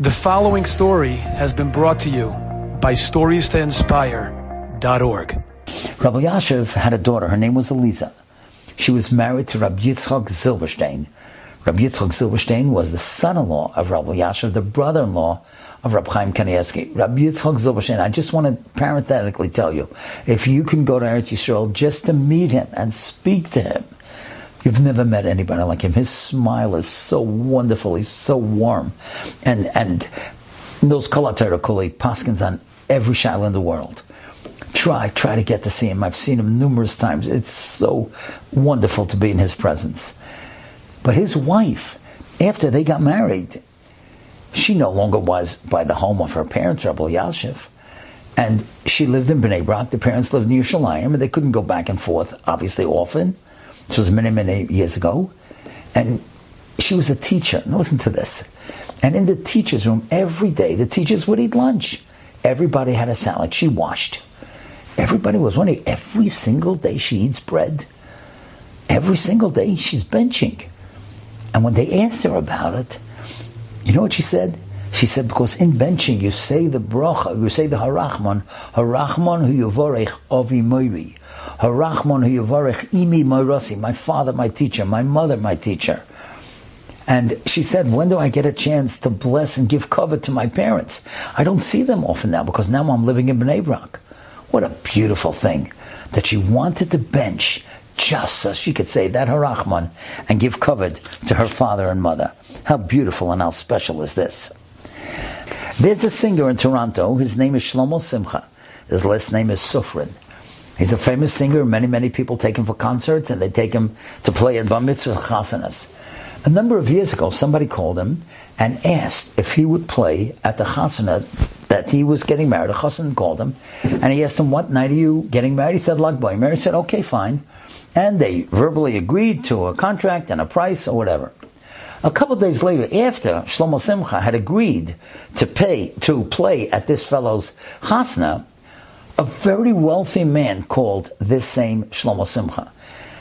The following story has been brought to you by StoriesToInspire.org. Rabbi Yashiv had a daughter. Her name was Eliza. She was married to Rabbi Yitzchak Zilberstein. Rabbi Yitzchak Zilberstein was the son-in-law of Rabbi Yashiv, the brother-in-law of Rabbi Chaim Kanievsky. Rabbi Yitzchak Zilberstein, I just want to parenthetically tell you, if you can go to Eretz Yisrael just to meet him and speak to him, You've never met anybody like him. His smile is so wonderful. He's so warm. And, and those Kalatera Kuli Paskins on every shayla in the world. Try, try to get to see him. I've seen him numerous times. It's so wonderful to be in his presence. But his wife, after they got married, she no longer was by the home of her parents, Rabbi Yashiv. And she lived in Bnei Brak. The parents lived in Yerushalayim, and they couldn't go back and forth, obviously, often. This was many, many years ago. And she was a teacher. Now listen to this. And in the teacher's room, every day, the teachers would eat lunch. Everybody had a salad. She washed. Everybody was wondering, every single day she eats bread. Every single day she's benching. And when they asked her about it, you know what she said? She said, because in benching you say the bracha, you say the harachman, harachman hu yovorech avi moiri. Harachman hu yovorech imi moirasi, my father, my teacher, my mother, my teacher. And she said, when do I get a chance to bless and give cover to my parents? I don't see them often now because now I'm living in Bnei Brak. What a beautiful thing that she wanted to bench just so she could say that Harachman and give cover to her father and mother. How beautiful and how special is this? There's a singer in Toronto. His name is Shlomo Simcha. His last name is Sufrin. He's a famous singer. Many, many people take him for concerts and they take him to play at Bar Mitzvah Chasanas. A number of years ago, somebody called him and asked if he would play at the Chasana that he was getting married. A Chassan called him and he asked him, what night are you getting married? He said, Lag BaOmer. He said, okay, fine. And they verbally agreed to a contract and a price or whatever. A couple of days later, after Shlomo Simcha had agreed to pay to play at this fellow's chasna, a very wealthy man called this same Shlomo Simcha,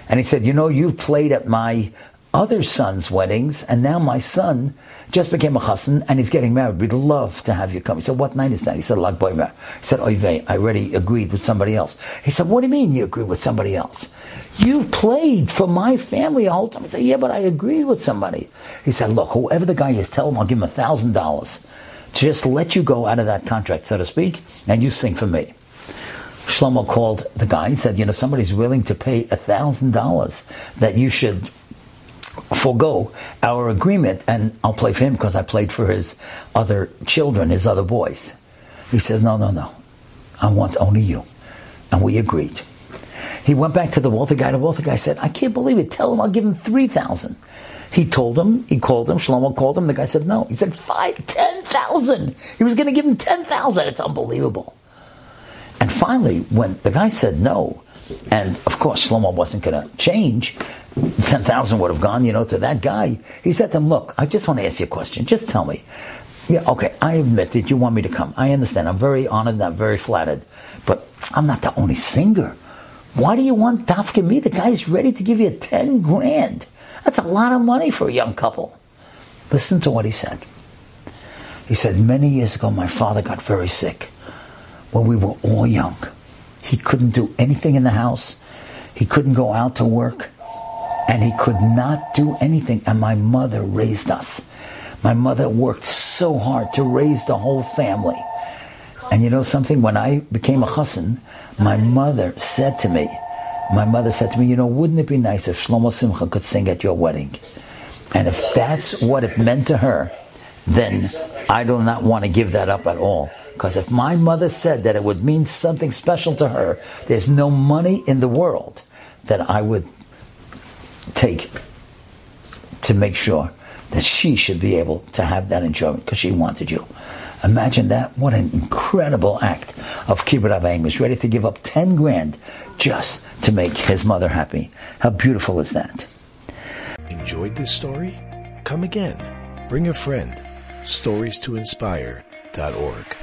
and he said, "You know, you've played at my other son's weddings, and now my son just became a chassan and he's getting married. We'd love to have you come. He said, what night is that? He said, Lag BaOmer. He said, oh, Oy I already agreed with somebody else. He said, what do you mean you agreed with somebody else? You've played for my family a whole time. He said, yeah, but I agreed with somebody. He said, look, whoever the guy is, tell him I'll give him a thousand dollars. To just let you go out of that contract, so to speak, and you sing for me. Shlomo called the guy and said, you know, somebody's willing to pay a thousand dollars that you should forego our agreement and I'll play for him because I played for his other children, his other boys. He says, no, no, no. I want only you. And we agreed. He went back to the wealthy guy. The wealthy guy said, I can't believe it. Tell him I'll give him 3000 He told him, he called him, Shlomo called him. The guy said, no. He said, five, 10,000. He was going to give him 10,000. It's unbelievable. Finally, when the guy said no, and of course Shlomo wasn't going to change, 10,000 would have gone, you know, to that guy. He said to him, look, I just want to ask you a question. Just tell me. Yeah, okay, I admit that you want me to come. I understand. I'm very honored and I'm very flattered. But I'm not the only singer. Why do you want Dafka me? The guy's ready to give you 10 grand. That's a lot of money for a young couple. Listen to what he said. He said, many years ago, my father got very sick when we were all young. He couldn't do anything in the house. He couldn't go out to work and he could not do anything. And my mother raised us. My mother worked so hard to raise the whole family. And you know something? When I became a chassan, my mother said to me, my mother said to me, you know, wouldn't it be nice if Shlomo Simcha could sing at your wedding? And if that's what it meant to her, then I do not want to give that up at all. Because if my mother said that it would mean something special to her, there's no money in the world that I would take to make sure that she should be able to have that enjoyment because she wanted you. Imagine that. What an incredible act of Kibbud Av Va'em. He's ready to give up 10 grand just to make his mother happy. How beautiful is that? Enjoyed this story? Come again. Bring a friend. Stories to inspire.org.